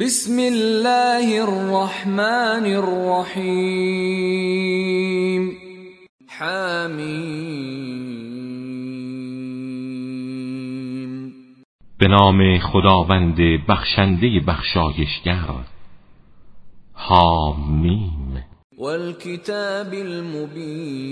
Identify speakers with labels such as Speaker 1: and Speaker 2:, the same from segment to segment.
Speaker 1: بسم الله الرحمن الرحیم حمیم
Speaker 2: به نام خداوند بخشنده بخشایشگر. حامیم.
Speaker 1: والکتاب المبین.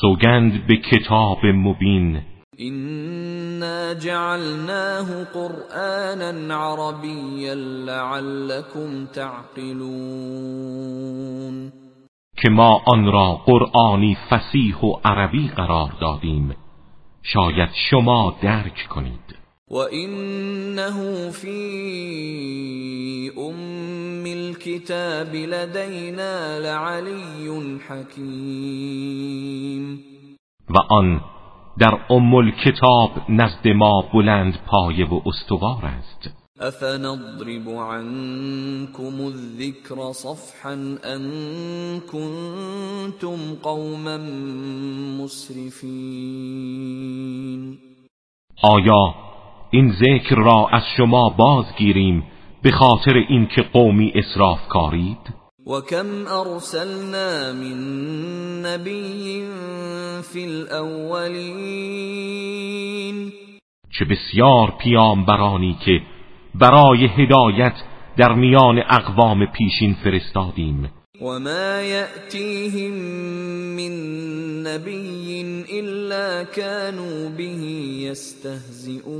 Speaker 2: سوگند به کتاب مبین.
Speaker 1: إنا جعلناه قرآنا عربيا لعلكم تعقلون
Speaker 2: که ما آن را قرآنی فسیح و عربی قرار دادیم. شاید شما درک کنید.
Speaker 1: وإنه في أم الكتاب لدينا لعلي حكيم
Speaker 2: و آن در ام کتاب نزد ما بلند پایه و استوار است.
Speaker 1: افنضرب عنكم الذكر صفحا ان كنتم قوما مسرفين؟
Speaker 2: آیا این ذکر را از شما بازگیریم به خاطر اینکه قومی اسراف کارید
Speaker 1: وكم ارسلنا من نبی فی الاولین
Speaker 2: چه بسیار پیامبرانی که برای هدایت در میان اقوام پیشین فرستادیم.
Speaker 1: وما يأتيهم من نبي إلا كانوا به يستهزئون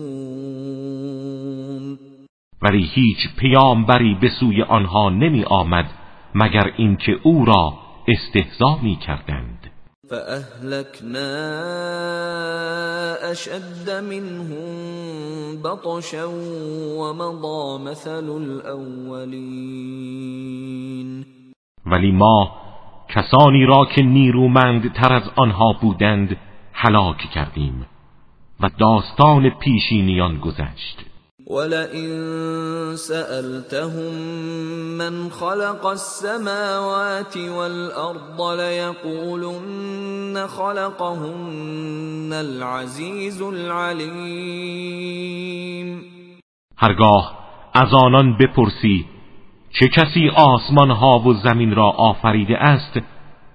Speaker 2: ولی هیچ پیامبری به سوی آنها نمی آمد. مگر اینکه او را استهزا می کردند
Speaker 1: فأهلكنا أشد منهم بطشا ومضى مثل الأولين
Speaker 2: ولی ما کسانی را که نیرومند تر از آنها بودند هلاک کردیم و داستان پیشینیان گذشت.
Speaker 1: ولئن سألتهم من خلق السماوات والأرض ليقولن خلقهن العزيز العليم.
Speaker 2: هرگاه از آنان بپرسی چه کسی آسمان ها و زمین را آفریده است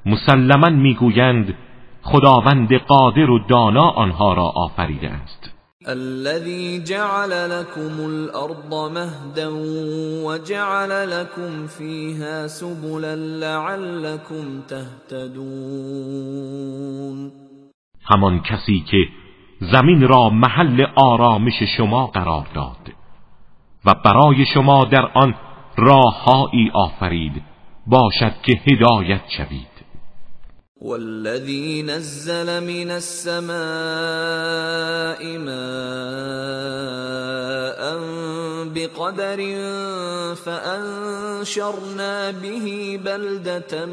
Speaker 2: مسلما می‌گویند خداوند قادر و دانا آنها را آفریده است.
Speaker 1: الذي جعل لكم الأرض مهدا وجعل لكم فيها سبلا لعلكم تهتدون.
Speaker 2: همان کسی که زمین را محل آرامش شما قرار داد و برای شما در آن راههایی آفرید باشد که هدایت شوید.
Speaker 1: والذي نزل من السماء ماء بقدر فأنشرنا به بلدة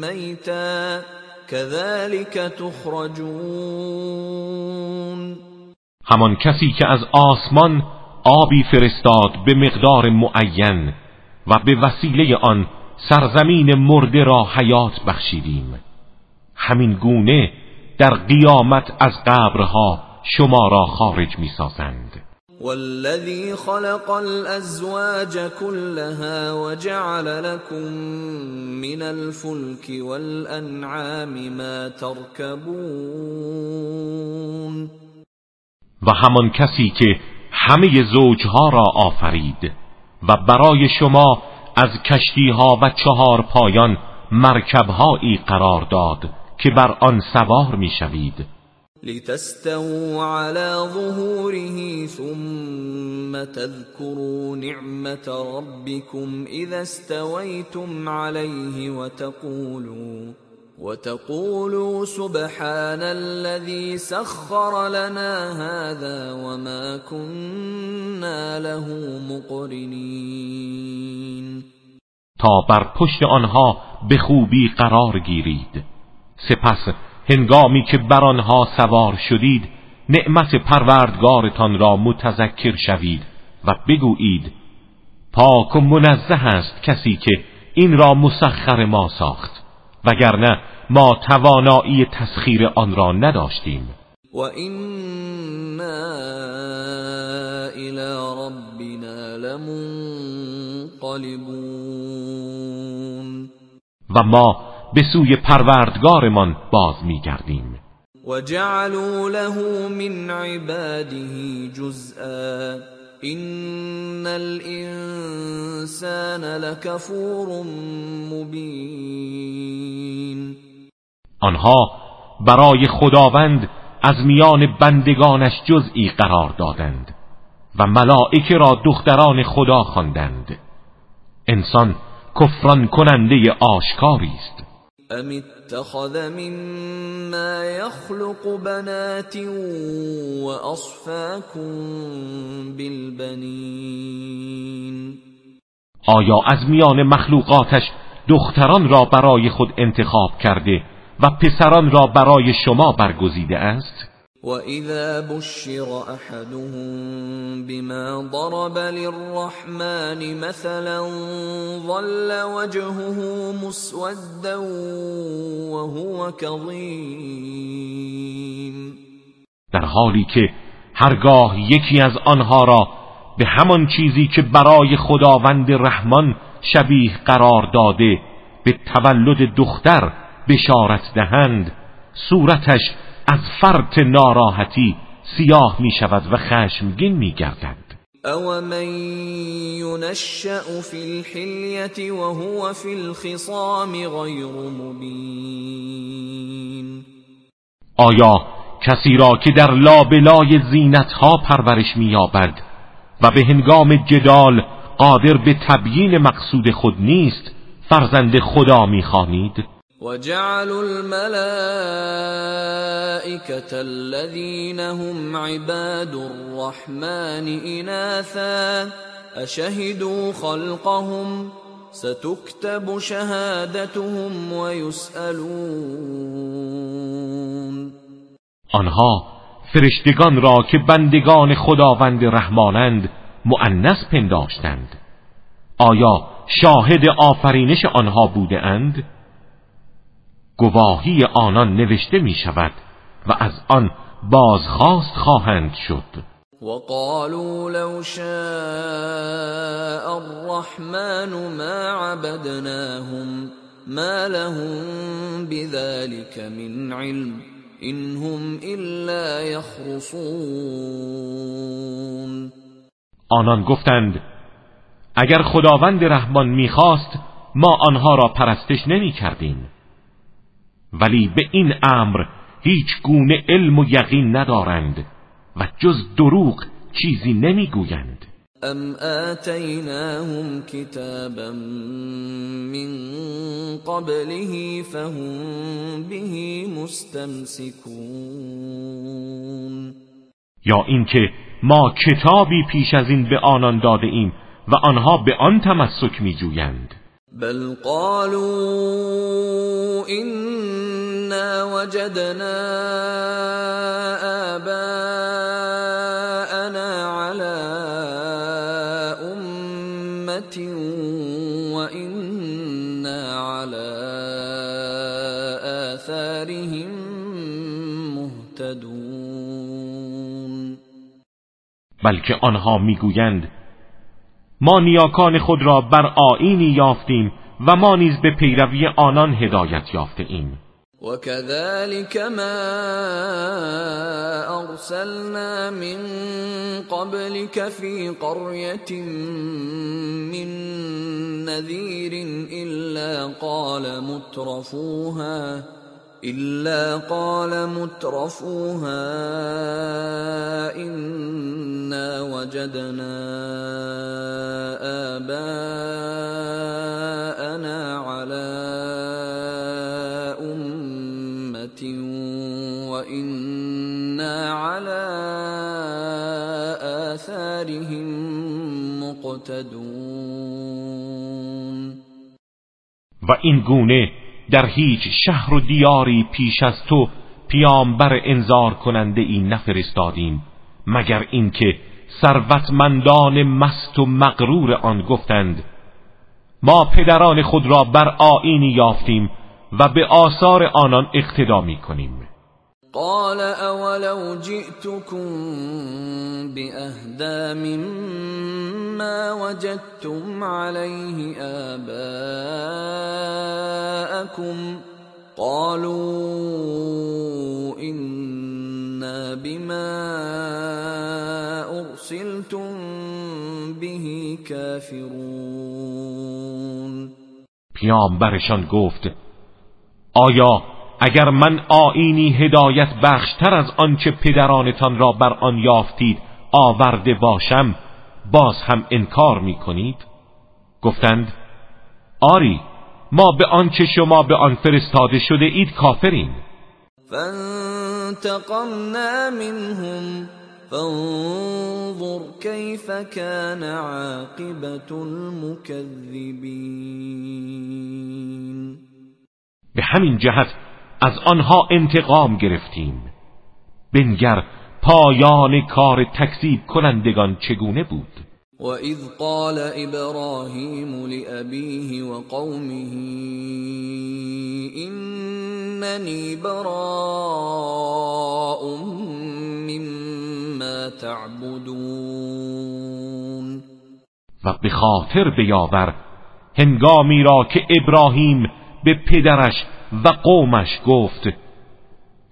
Speaker 1: ميتا كذلك تخرجون.
Speaker 2: همان کسی که از آسمان آبی فرستاد به مقدار معین و به وسیله آن سرزمین مرده را حیات بخشیدیم. همین گونه در قیامت از قبرها شما را خارج می سازند
Speaker 1: والذي خلق الأزواج كلها وجعل لكم من الفلك والأنعام ما تركبون
Speaker 2: و همان کسی که همه زوجها را آفرید و برای شما از کشتی ها و چهار پایان مرکب قرار داد که بر آن سوار می شوید
Speaker 1: لتستووا على ظهوره ثم تذكروا نعمة ربكم إذا استويتم عليه وتقولوا وتقولوا سبحان الذي سخر لنا هذا وما كنا له مقرنين
Speaker 2: تا بر پشت آنها به خوبی قرار گیرید. سپس هنگامی که بر آنها سوار شدید نعمت پروردگارتان را متذکر شوید و بگویید پاک و منزه است کسی که این را مسخر ما ساخت وگرنه ما توانایی تسخیر آن را نداشتیم.
Speaker 1: و اینا الى ربنا لمنقلبون
Speaker 2: و ما به سوی پروردگارمان باز میگردیم.
Speaker 1: و جعلوا له من عباده جزءا. این الانسان لکفور مبین.
Speaker 2: آنها برای خداوند از میان بندگانش جزئی قرار دادند و ملائکه را دختران خدا خواندند. انسان کفران کننده آشکاری است.
Speaker 1: ام اتخذ مما يخلق بنات واصفاكم بالبنین.
Speaker 2: آیا از میان مخلوقاتش دختران را برای خود انتخاب کرده و پسران را برای شما برگزیده است؟
Speaker 1: وَإِذَا بُشِّرَ أَحَدُهُم بِمَا ضَرَبَ لِلرَّحْمَنِ مَثَلًا ظَلَّ وَجْهُهُ مُسْوَدًّا وَهُوَ كَظِيمٌ.
Speaker 2: در حالی که هرگاه یکی از آنها را به همان چیزی که برای خداوند رحمان شبیه قرار داده به تولد دختر بشارت دهند صورتش از فرط ناراحتی سیاه می شود و خشمگین می گردد.
Speaker 1: او من ينشأ في الحلیت وهو في الخصام غیر مبین
Speaker 2: آیا کسی را که در لابلای زینتها پرورش مییابد و به هنگام جدال قادر به تبیین مقصود خود نیست فرزند خدا می‌خوانید
Speaker 1: وجعلوا الملائكة الذين هم عباد الرحمن إناثا أشهدوا خلقهم ستكتب شهادتهم ويسألون
Speaker 2: آنها فرشتگان را که بندگان خداوند رحمانند مؤنث پنداشتند آیا شاهد آفرینش آنها بوده اند؟ گواهی آنان نوشته می شود و از آن بازخواست خواهند شد.
Speaker 1: وقالوا لو شاء الرحمن ما عبدناهم ما لهم بذلك من علم هم الا يخرصون.
Speaker 2: آنان گفتند اگر خداوند رحمان می‌خواست ما آنها را پرستش نمی کردیم ولی به این امر هیچ گونه علم و یقین ندارند و جز دروغ چیزی نمی‌گویند.
Speaker 1: ام آتیناهم کتابا من قبله فهم به مستمسکون.
Speaker 2: یا اینکه ما کتابی پیش از این به آنان داده ایم و آنها به آن تمسک میجویند.
Speaker 1: بل قالوا إنا وجدنا آباءنا على أمة وإنا على آثارهم مهتدون
Speaker 2: بلکه آنها میگویند ما نیاکان خود را بر آینی یافتیم و ما نیز به پیروی آنان هدایت یافته ایم
Speaker 1: وكذلك ما ارسلنا من قبلك في قرية من نذير إلا قال مترفوها إلا قال مترفوها إنا وجدنا آباءنا على أمة وإنا على آثارهم مقتدون.
Speaker 2: و این گونه در هیچ شهر و دیاری پیش از تو پیامبر انذار کننده ای نفرستادیم مگر اینکه ثروتمندان مست و مغرور آن گفتند ما پدران خود را بر آینی یافتیم و به آثار آنان اقتدا می کنیم
Speaker 1: قال أولو جئتكم باهدا مما وجدتم عليه آباءكم قالوا إنا بما أرسلتم به كافرون.
Speaker 2: پیامبرشان گفت آیا اگر من آینی هدایت بخشتر از آنچه پدرانتان را بر آن یافتید آورده باشم باز هم انکار می کنید گفتند آری ما به آنچه شما به آن فرستاده شده اید کافرین
Speaker 1: فانتقمنا منهم فانظر كيف كان عاقبت المكذبین
Speaker 2: به همین جهت از آنها انتقام گرفتیم. بنگر پایان کار تکذیب کنندگان چگونه بود؟
Speaker 1: و اذ قال ابراهیم لأبیه و قومه اننی براء مما تعبدون
Speaker 2: و به خاطر بیاور هنگامی را که ابراهیم به پدرش و قومش گفت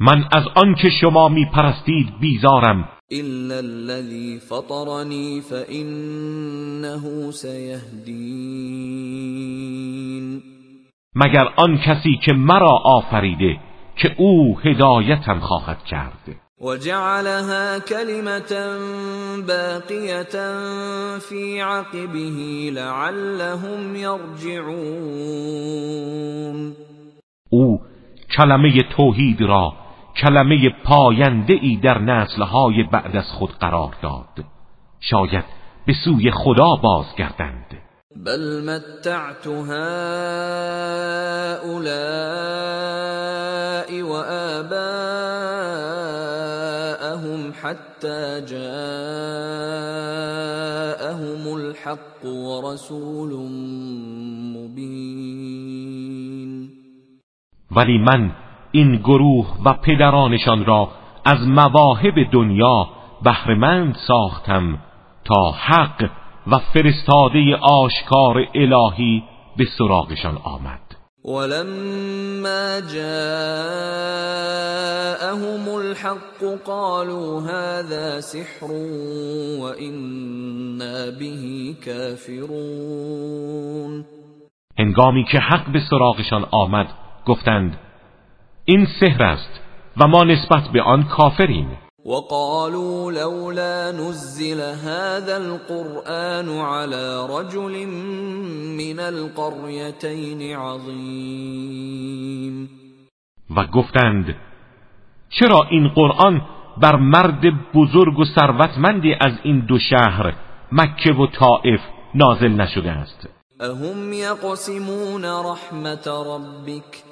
Speaker 2: من از آنچه شما می پرستید بیزارم.
Speaker 1: الا الذي فطرني فانه سيهدين.
Speaker 2: مگر آن کسی که مرا آفریده که او هدایتم خواهد کرد.
Speaker 1: وجعلها كلمة باقية في عقبه لعلهم يرجعون.
Speaker 2: کلمه توحید را کلمه پاینده ای در نسلهای بعد از خود قرار داد. شاید به سوی خدا بازگردند.
Speaker 1: بل متعت هؤلاء و آباءهم حتى جاءهم الحق ورسول
Speaker 2: ولی من این گروه و پدرانشان را از مواهب دنیا بهرهمند ساختم تا حق و فرستاده آشکار الهی به سراغشان آمد.
Speaker 1: ولما جاءهم الحق قالوا هذا سحر وإنا به كافرون
Speaker 2: هنگامی که حق به سراغشان آمد گفتند این سحر است و ما نسبت به آن کافریم.
Speaker 1: وقالوا لولا نزل هذا القرآن على رجل من القريتين عظیم
Speaker 2: و گفتند چرا این قرآن بر مرد بزرگ و ثروتمندی از این دو شهر مکه و طائف نازل نشده است؟
Speaker 1: اهم یقسمون رحمت ربک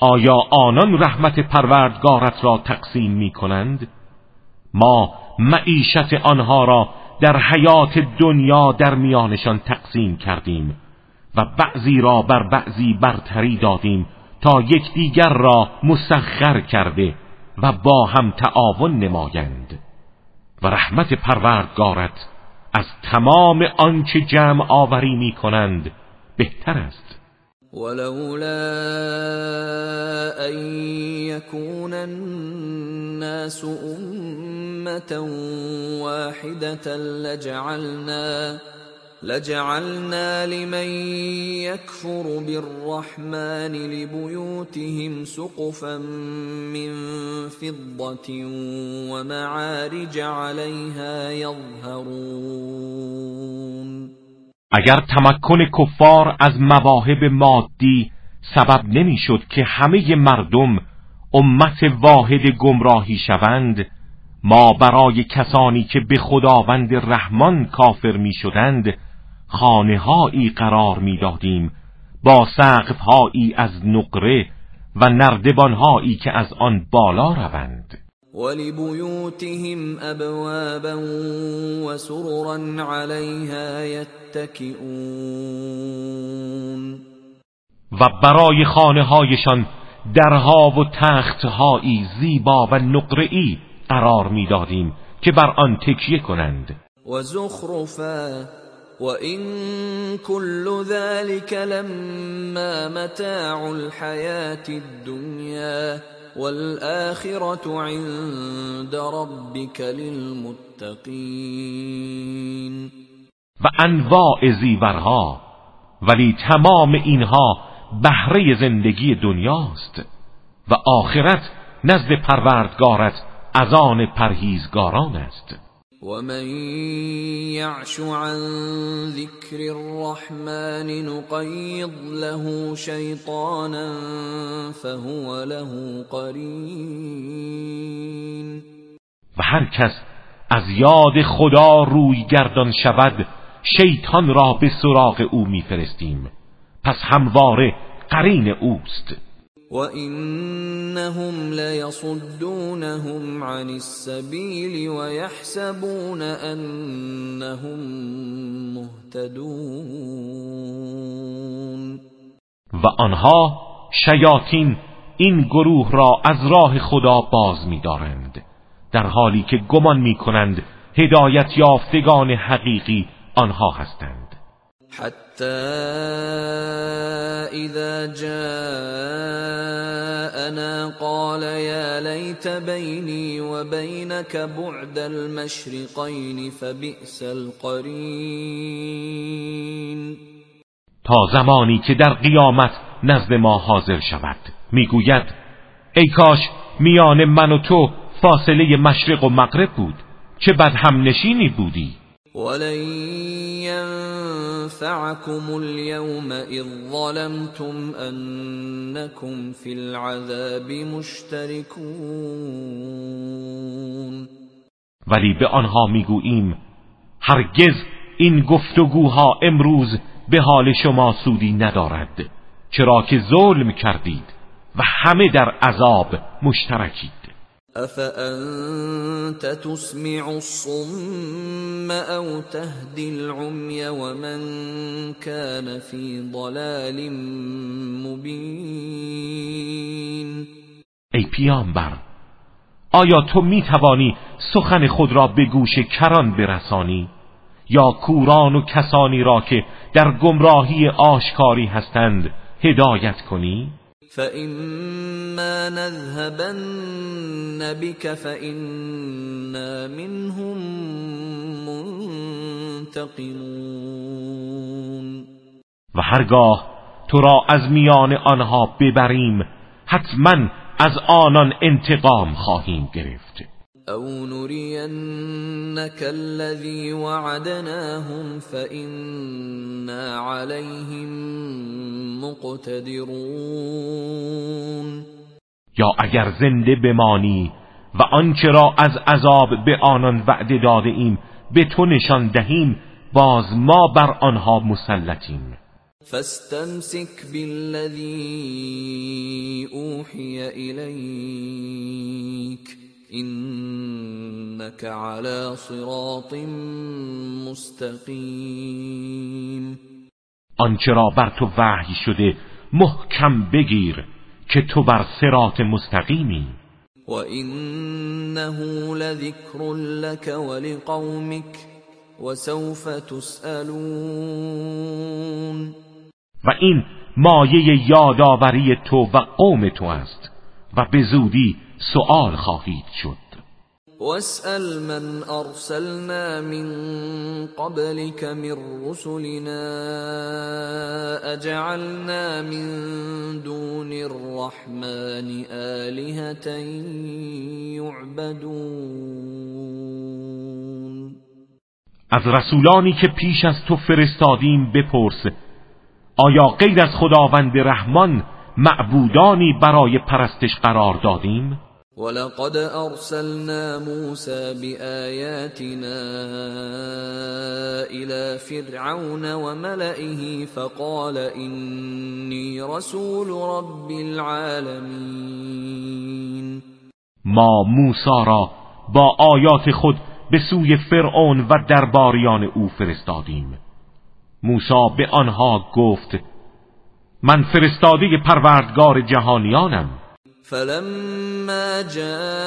Speaker 2: آیا آنان رحمت پروردگارت را تقسیم می کنند؟ ما معیشت آنها را در حیات دنیا در میانشان تقسیم کردیم و بعضی را بر بعضی برتری دادیم تا یکدیگر را مسخر کرده و با هم تعاون نمایند و رحمت پروردگارت از تمام آنچه جمع آوری می کنند بهتر است
Speaker 1: ولولا أن يكون الناس أمة واحدة لجعلنا لجعلنا لمن يكفر بالرحمن لبيوتهم سقفا من فضة ومعارج عليها يظهرون.
Speaker 2: اگر تمکن کفار از مواهب مادی سبب نمی‌شد که همه مردم امت واحد گمراهی شوند ما برای کسانی که به خداوند رحمان کافر می شدند خانههایی قرار می دادیم با سقفهایی از نقره و نردبانهایی که از آن بالا روند.
Speaker 1: ولبيوتهم ابوابا وسررا عليها يتكئون.
Speaker 2: و برای خانه هایشان درها و تختهایی زیبا و نقره‌ای قرار می‌دادیم که بر آن تکیه کنند.
Speaker 1: و زخرفا و این كل ذلك لما متاع الحیات الدنیا. والآخرة عند ربك للمتقین
Speaker 2: و انواع زیورها ولی تمام اینها بهره زندگی دنیاست و آخرت نزد پروردگارت از آن پرهیزگاران است.
Speaker 1: ومن يعش عن ذكر الرحمن نقيض له شيطانا فهو له قرين
Speaker 2: و هر کس از یاد خدا روی گردان شود شیطان را به سراغ او میفرستیم. پس همواره قرین اوست.
Speaker 1: وَإِنَّهُمْ لَيَصُدُّونَهُمْ عَنِ السَّبِيلِ وَيَحْسَبُونَ أَنَّهُمْ مُهْتَدُونَ
Speaker 2: و آنها شیاطین این گروه را از راه خدا باز می‌دارند در حالی که گمان می‌کنند هدایت یافتگان حقیقی آنها هستند.
Speaker 1: حتى إذا جاءنا قال يا ليت بيني وبينك بعد المشرقين فبئس القرين.
Speaker 2: تا زمانی که در قیامت نزد ما حاضر شود می‌گوید ای کاش میان من و تو فاصله مشرق و مغرب بود چه بد هم نشینی بودی؟
Speaker 1: ولن ينفعكم اليوم إذ ظلمتم أنكم في العذاب مشتركون.
Speaker 2: ولی به آنها می‌گوییم هرگز این گفتگوها امروز به حال شما سودی ندارد چرا که ظلم کردید و همه در عذاب مشترکید.
Speaker 1: افانت تسمع الصم او تهدي العمي ومن كان في ضلال مبين
Speaker 2: ای پیامبر آیا تو می توانی سخن خود را به گوش کران برسانی؟ یا کوران و کسانی را که در گمراهی آشکاری هستند هدایت کنی؟
Speaker 1: فإما نذهبن بك فإنا منهم منتقمون
Speaker 2: و هرگاه تو را از میان آنها ببریم حتما از آنان انتقام خواهیم گرفت.
Speaker 1: او نرينك الذي وعدناهم فإنا عليهم مقتدرون
Speaker 2: یا اگر زنده بمانی و آنچه را از عذاب به آنان وعده داده ایم به تو نشان دهیم باز ما بر آنها مسلطیم.
Speaker 1: فاستمسك بالذي اوحی الیک انك على صراط مستقیم
Speaker 2: آنچه را بر تو وحی شده محکم بگیر که تو بر صراط مستقیمی.
Speaker 1: و انه لذکر لك ولقومك وسوف تسألون.
Speaker 2: و این مایه یادآوری تو و قوم تو است و به زودی سؤال خواهید شد.
Speaker 1: واسأل من أرسلنا من قبلك من رسلنا أجعلنا من دون الرحمن آلهة يعبدون
Speaker 2: از رسولانی که پیش از تو فرستادیم بپرس آیا غیر از خداوند رحمان معبودانی برای پرستش قرار دادیم؟
Speaker 1: ولقد ارسلنا موسى بآياتنا الى فرعون وملئه فقال اني رسول رب العالمین
Speaker 2: ما موسی را با آیات خود به سوی فرعون و درباریان او فرستادیم. موسی به آنها گفت من فرستاده پروردگار جهانیانم.
Speaker 1: فلما جاءهم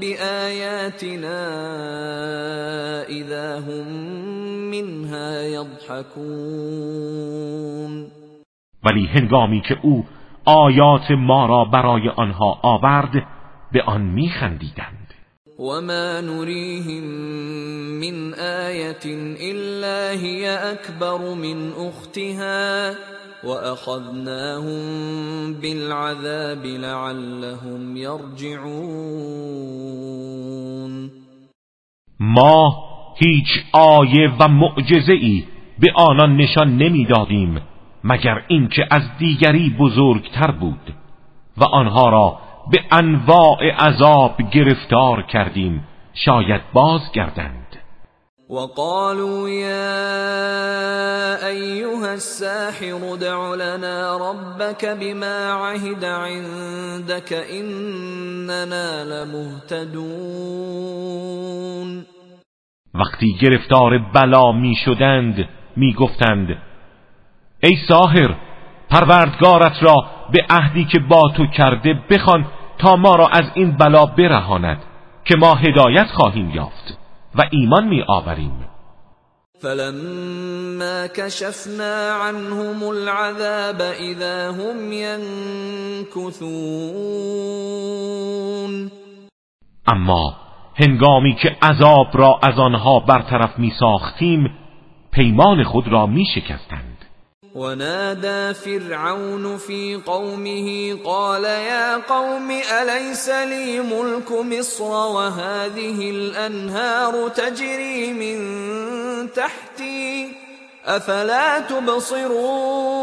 Speaker 1: بآياتنا اذا هم منها يضحكون.
Speaker 2: ولی هنگامی که او آیات ما را برای آنها آورد به آن میخندیدند.
Speaker 1: وما نريهم من آية إلا هي أكبر من أختها. وأخذناهم بالعذاب لعلهم يرجعون
Speaker 2: ما هیچ آیه و معجزه ای به آنان نشان نمی‌دادیم مگر اینکه از دیگری بزرگتر بود و آنها را به انواع عذاب گرفتار کردیم شاید بازگردند.
Speaker 1: وقالوا يا ايها الساحر ادع لنا ربك بما عهد عندك اننا لمهتدون.
Speaker 2: وقتی گرفتار بلا می شدند می گفتند ای ساحر پروردگارت را به عهدی که با تو کرده بخوان تا ما را از این بلا برهاند که ما هدایت خواهیم یافت. و ایمان می آوریم.
Speaker 1: فلما كشفنا عنهم العذاب اذا هم ينكثون
Speaker 2: اما هنگامی که عذاب را از آنها برطرف می ساختیم پیمان خود را می شکستند
Speaker 1: ونادى فرعون في قومه قال يا قوم أليس لي ملك مصر وهذه الأنهار تجري من تحتي؟ أفلا تبصرون؟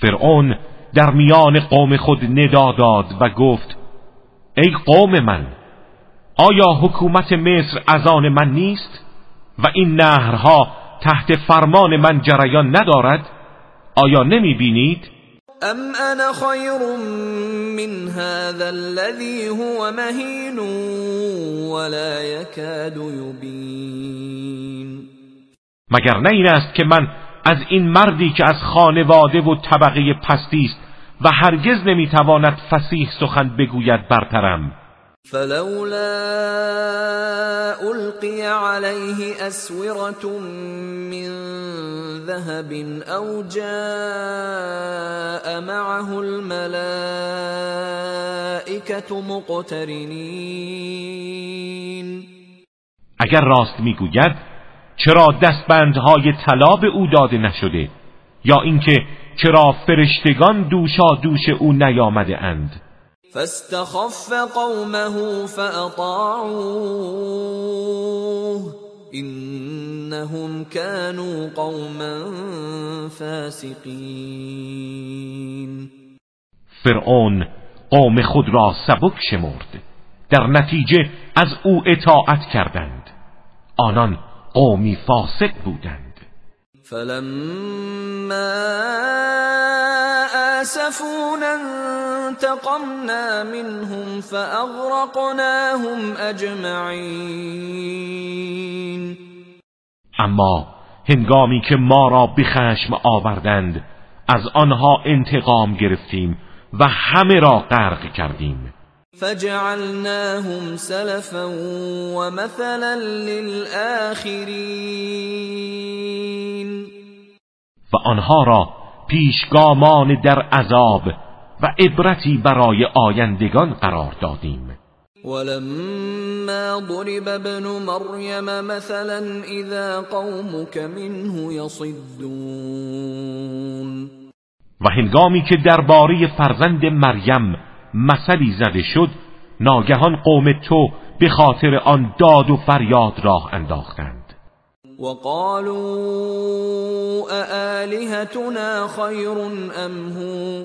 Speaker 2: فرعون در میان قوم خود ندا داد و گفت ای قوم من آیا حکومت مصر از آن من نیست؟ و این نهرها تحت فرمان من جریان ندارد آیا نمی بینید؟
Speaker 1: ام انا خیر من هذا الذي هو مهین ولا يكاد يبين
Speaker 2: مگر نه این است که من از این مردی که از خانواده و طبقه پستی است و هرگز نمی‌تواند فسیح سخن بگوید برترم
Speaker 1: فلولا القي عليه اسوره من ذهب او جاء معه الملائكه مقترنين.
Speaker 2: اگر راست می‌گوید چرا دستبندهای طلا به او داده نشده؟ یا اینکه چرا فرشتگان دوشا دوش او نیامده اند؟
Speaker 1: فاستخف قومه فأطاعوه. إنهم كانوا قوما فاسقین
Speaker 2: فرعون قوم خود را سبک شمرد. در نتیجه از او اطاعت کردند. آنان قومی فاسق بودند.
Speaker 1: فلما آسفونا انتقمنا منهم فأغرقناهم اجمعین
Speaker 2: اما هنگامی که ما را به خشم آوردند از آنها انتقام گرفتیم و همه را غرق کردیم.
Speaker 1: فجعلناهم سلفا ومثلا للآخرین.
Speaker 2: و آنها را پیشگامان در عذاب و عبرتی برای آیندگان قرار دادیم.
Speaker 1: ولما ضرب ابن مریم مثلا اذا قومك منه یصدون
Speaker 2: و هنگامی که درباره فرزند مریم مثلی زده شد ناگهان قوم تو به خاطر آن داد و فریاد راه انداختند.
Speaker 1: وقالوا أآلهتنا خير أم هو؟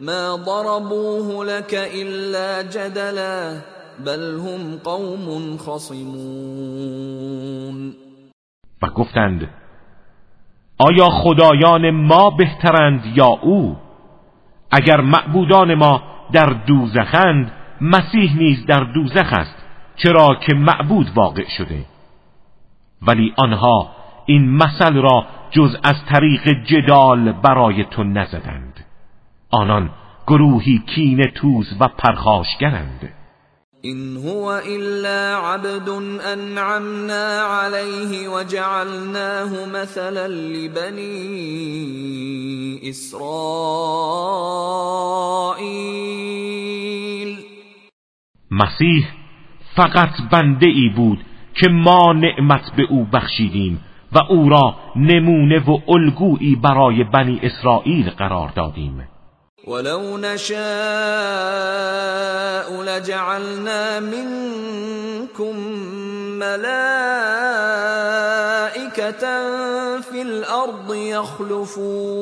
Speaker 1: ما ضربوه لك الا جدلا بل هم قوم خصمون.
Speaker 2: و گفتند آیا خدایان ما بهترند یا او؟ اگر معبودان ما در دوزخند مسیح نیز در دوزخ است چرا که معبود واقع شده. ولی آنها این مثل را جز از طریق جدال برای تو نزدند. آنان گروهی کین توز و پرخاشگرند.
Speaker 1: این هو الا عبد انعمنا علیه وجعلناه مثلا لبنی اسرائیل
Speaker 2: مسیح فقط بنده ای بود که ما نعمت به او بخشیدیم و او را نمونه و الگویی برای بنی اسرائیل قرار دادیم.
Speaker 1: ولو نشاء لجعلنا منكم ملائكة في الارض يخلفون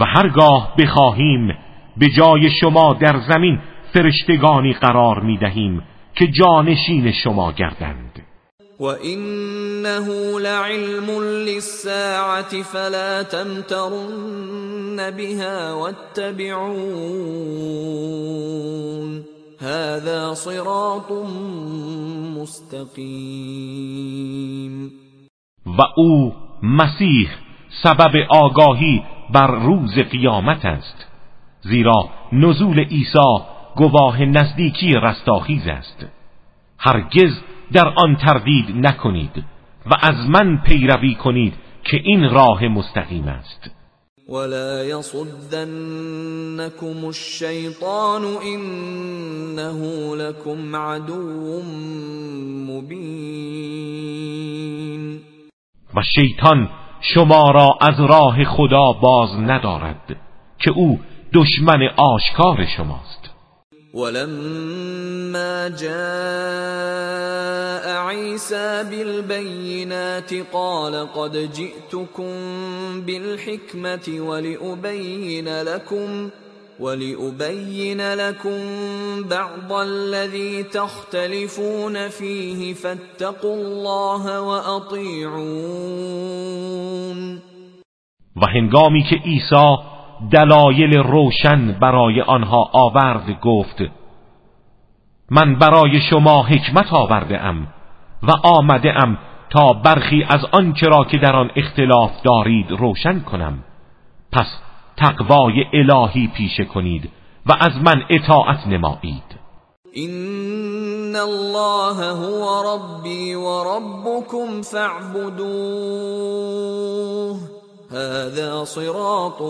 Speaker 2: و هرگاه بخواهیم به جای شما در زمین فرشتگانی قرار می دهیم که جانشین شما گردند.
Speaker 1: وَإِنَّهُ لَعِلْمٌ لِلسَّاعَةِ فَلَا تَمْتَرُنَّ بِهَا وَاتَّبِعُونِ هَذَا صِرَاطٌ مُسْتَقِيمٌ
Speaker 2: و او مسیح سبب آگاهی بر روز قیامت است. زیرا نزول عیسی گواه نزدیکی رستاخیز است. هرگز در آن تردید نکنید و از من پیروی کنید که این راه مستقیم است.
Speaker 1: ولا يصدنكم الشیطان انه لكم عدو مبین
Speaker 2: و شیطان شما را از راه خدا باز ندارد که او دشمن آشکار شماست.
Speaker 1: ولما جاء عيسى بالبينات قال قد جئتكم بالحكمة ولأبين لكم ولأبين لكم بعض الذي تختلفون فيه فاتقوا الله وأطيعون.
Speaker 2: و هنگامی که عیسی دلایل روشن برای آنها آورد گفت من برای شما حکمت آورده ام و آمده ام تا برخی از آنچه را که در آن اختلاف دارید روشن کنم. پس تقوای الهی پیشه کنید و از من اطاعت نمایید.
Speaker 1: این الله هو ربی و ربکم فاعبدوه هذا صراط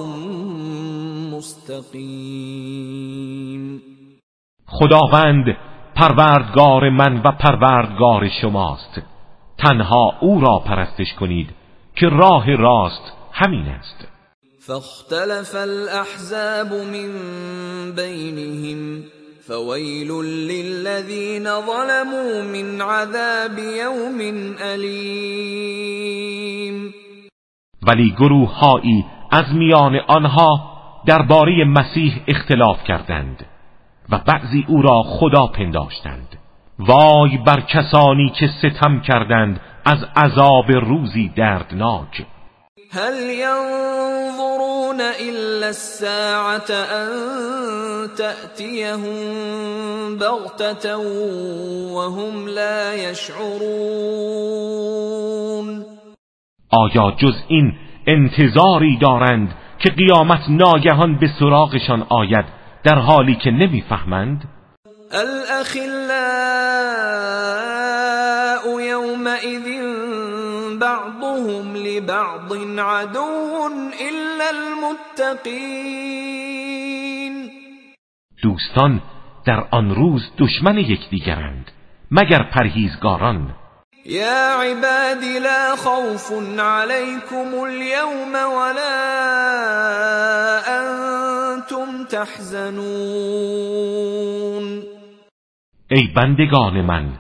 Speaker 1: مستقیم
Speaker 2: خداوند پروردگار من و پروردگار شماست. تنها او را پرستش کنید که راه راست همین است.
Speaker 1: فاختلف الاحزاب من بینهم فویل للذین ظلموا من عذاب یوم الیم
Speaker 2: ولی گروههایی از میان آنها درباره مسیح اختلاف کردند و بعضی او را خدا پنداشتند. وای بر کسانی که ستم کردند از عذاب روزی دردناک.
Speaker 1: هل ينظرون الا الساعه ان تأتيهم بغتة وهم لا يشعرون
Speaker 2: آیا جز این انتظاری دارند که قیامت ناگهان به سراغشان آید در حالی که نمی‌فهمند؟
Speaker 1: الاخلاء یومئذ بعضهم لبعض عدو الا المتقین
Speaker 2: دوستان در آن روز دشمن یکدیگرند مگر پرهیزگاران؟
Speaker 1: يا عبادي لا خوف عليكم اليوم ولا انتم تحزنون.
Speaker 2: ای بندگان من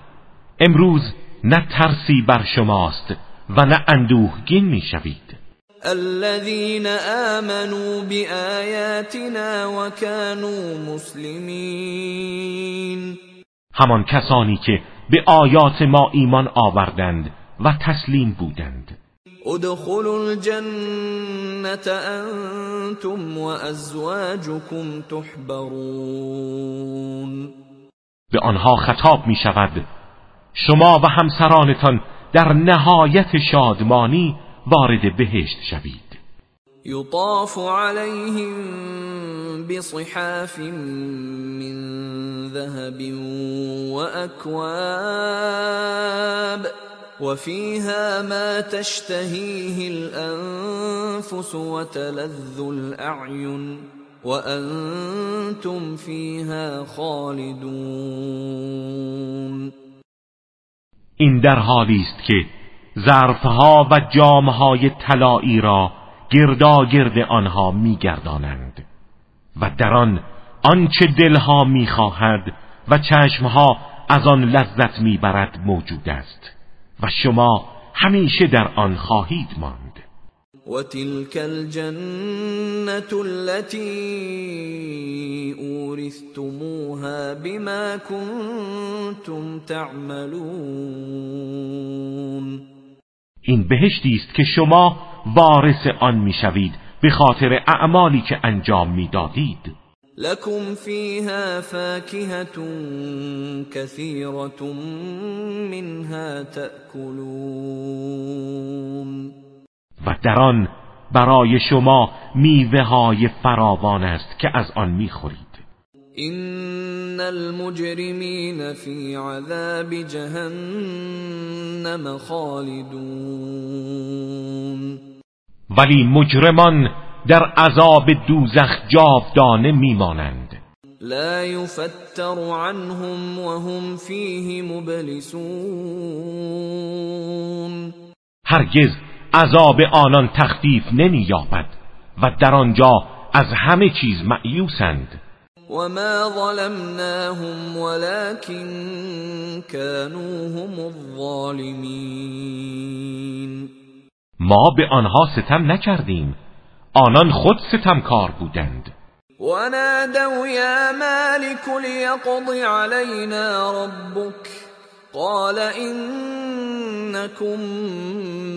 Speaker 2: امروز نه ترسی بر شماست و نه اندوهگین می‌شوید
Speaker 1: الذين آمنوا بآياتنا وكانوا مسلمین
Speaker 2: همان کسانی که به آیات ما ایمان آوردند و تسلیم بودند.
Speaker 1: ادخلوا الجنة انتم وازواجكم تحبرون.
Speaker 2: به آنها خطاب می شود شما و همسرانتان در نهایت شادمانی وارد بهشت شوید.
Speaker 1: یطاف علیهم بصحاف من ذهب وأكواب وفيها ما تشتهيه الأنفس وتلذ الأعين وأنتم فيها خالدون.
Speaker 2: این در حالی است که ظرفها و جامهای طلایی را گرد آنها میگردانند و در آن آنچه دلها می‌خواهد و چشمها از آن لذت می‌برد موجود است و شما همیشه در آن خواهید ماند.
Speaker 1: و تلك الجنة التي اورثتموها بما كنتم تعملون.
Speaker 2: این بهشتی است که شما وارث آن می‌شوید به خاطر اعمالی که انجام می‌دادید.
Speaker 1: لكم فيها فاكهة كثيرة منها تأكلون
Speaker 2: و در آن برای شما میوه های فراوان است که از آن می‌خورید.
Speaker 1: این المجرمین فی عذاب جهنم خالدون.
Speaker 2: ولی مجرمان در عذاب دوزخ جاودانه میمانند.
Speaker 1: لا یفتر عنهم وهم فیه مبلسون.
Speaker 2: هرگز عذاب آنان تخفیف نمییابد و در آنجا از همه چیز معیوسند
Speaker 1: وما ظلمناهم ولكن كانوا هم الظالمين
Speaker 2: ما به آنها ستم نکردیم. آنان خود ستمکار بودند.
Speaker 1: ونادوا يا مالك ليقض علينا ربك. قال انكم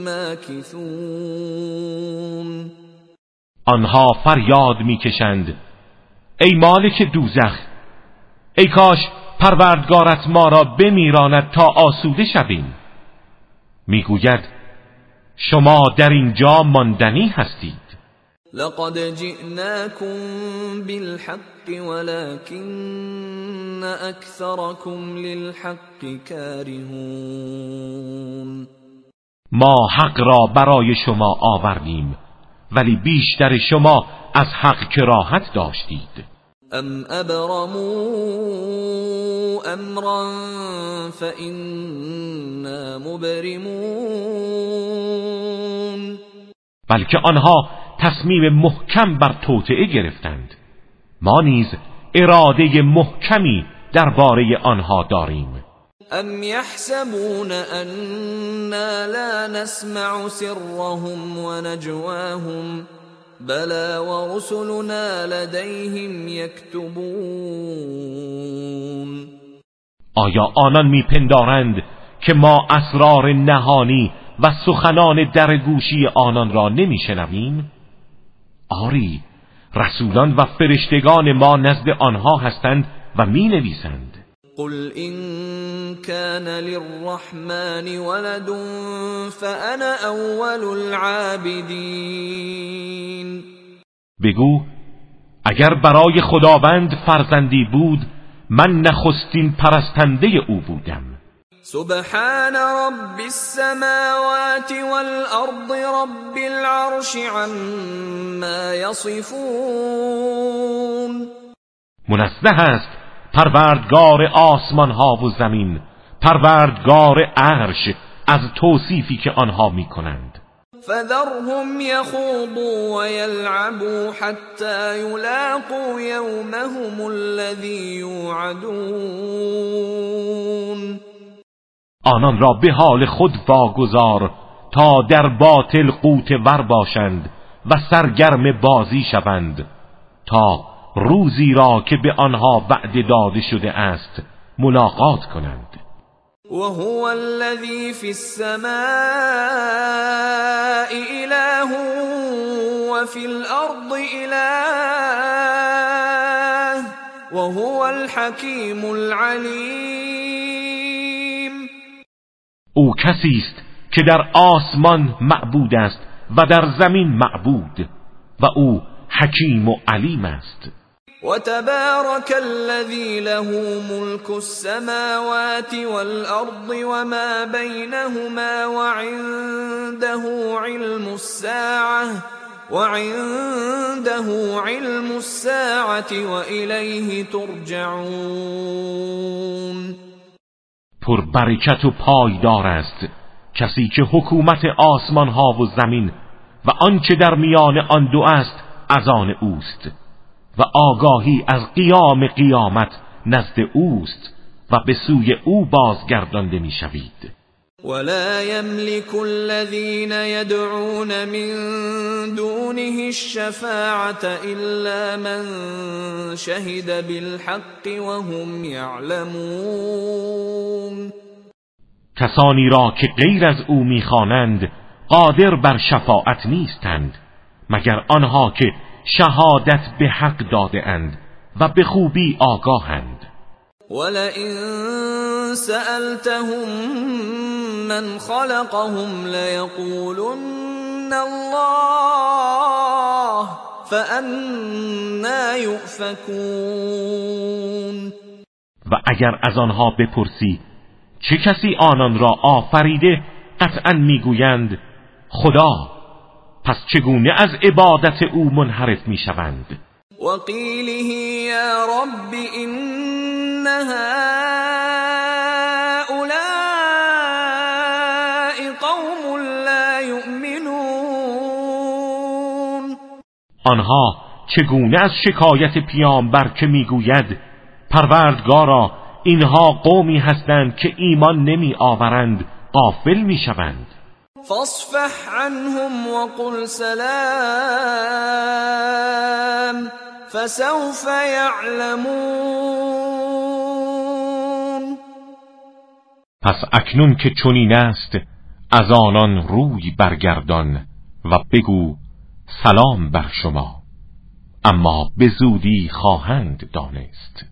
Speaker 1: ماكثون.
Speaker 2: آنها فریاد می‌کشند. ای مالک دوزخ ای کاش پروردگارت ما را بمیراند تا آسوده شویم. می‌گوید شما در اینجا ماندنی هستید.
Speaker 1: لقد جئناكم بالحق ولكن اكثركم للحق كارهون
Speaker 2: ما حق را برای شما آوردیم ولی بیشتر شما از حق کراهت داشتید.
Speaker 1: ام ابرموا امرا فإنا مبرمون
Speaker 2: بلکه آنها تصمیم محکم بر توطعه گرفتند. ما نیز اراده محکمی درباره آنها داریم.
Speaker 1: ام يحسبون اننا لا نسمع سرهم ونجواهم بلا ورسلنا لديهم يكتبون.
Speaker 2: آیا آنان میپندارند که ما اسرار نهانی و سخنان در گوشی آنان را نمیشنویم؟ آری رسولان و فرشتگان ما نزد آنها هستند و می نویسند
Speaker 1: قل إن كان للرحمن ولد فأنا أول العابدين.
Speaker 2: بگو اگر برای خداوند فرزندی بود من نخستین پرستنده او بودم.
Speaker 1: سبحان رب السماوات والأرض رب العرش عما يصفون.
Speaker 2: منزه است پروردگار آسمان ها و زمین پروردگار عرش از توصیفی که آنها می کنند
Speaker 1: فذرهم يخوضوا ويلعبوا حتى يلاقوا يومهم الذي يوعدون
Speaker 2: آنان را به حال خود واگذار تا در باطل قوت ور باشند و سرگرم بازی شوند تا روزی را که به آنها وعده داده شده است ملاقات کنند.
Speaker 1: وهو الذي في السماء إله وفي الأرض إله وهو الحكيم العليم
Speaker 2: او کسی است که در آسمان معبود است و در زمین معبود و او حکیم و علیم است.
Speaker 1: وتبارك الذي له ملك السماوات والأرض وما بينهما وعنده علم الساعة وعنده علم الساعة وإليه ترجعون.
Speaker 2: پر برکت و پایدار است. کسی که حکومت آسمان ها و زمین و آنچه در میان آن دو است از آن اوست. و آگاهی از قیام قیامت نزد اوست و به سوی او بازگردانده می‌شوید.
Speaker 1: ولا يملك الذين يدعون من دونه الشفاعة إلا من شهد بالحق وهم يعلمون.
Speaker 2: کسانی را که غیر از او می‌خوانند قادر بر شفاعت نیستند مگر آنها که شهادت به حق داده اند و به خوبی آگاهند.
Speaker 1: ولئن سألتهم من خلقهم ليقولن الله فأنا يؤفكون.
Speaker 2: و اگر از آنها بپرسی چه کسی آنان را آفریده قطعا می‌گویند خدا. پس چگونه از عبادت او منحرف می‌شوند؟
Speaker 1: وقیله یا رب این هؤلاء قوم لا یؤمنون.
Speaker 2: آنها چگونه از شکایت پیامبر که می‌گوید پروردگارا اینها قومی هستند که ایمان نمی آورند غافل می‌شوند؟
Speaker 1: فاصفح عنهم وقل سلام فسوف يعلمون.
Speaker 2: پس اکنون که چنین است از آنان روی برگردان و بگو سلام بر شما. اما به زودی خواهند دانست.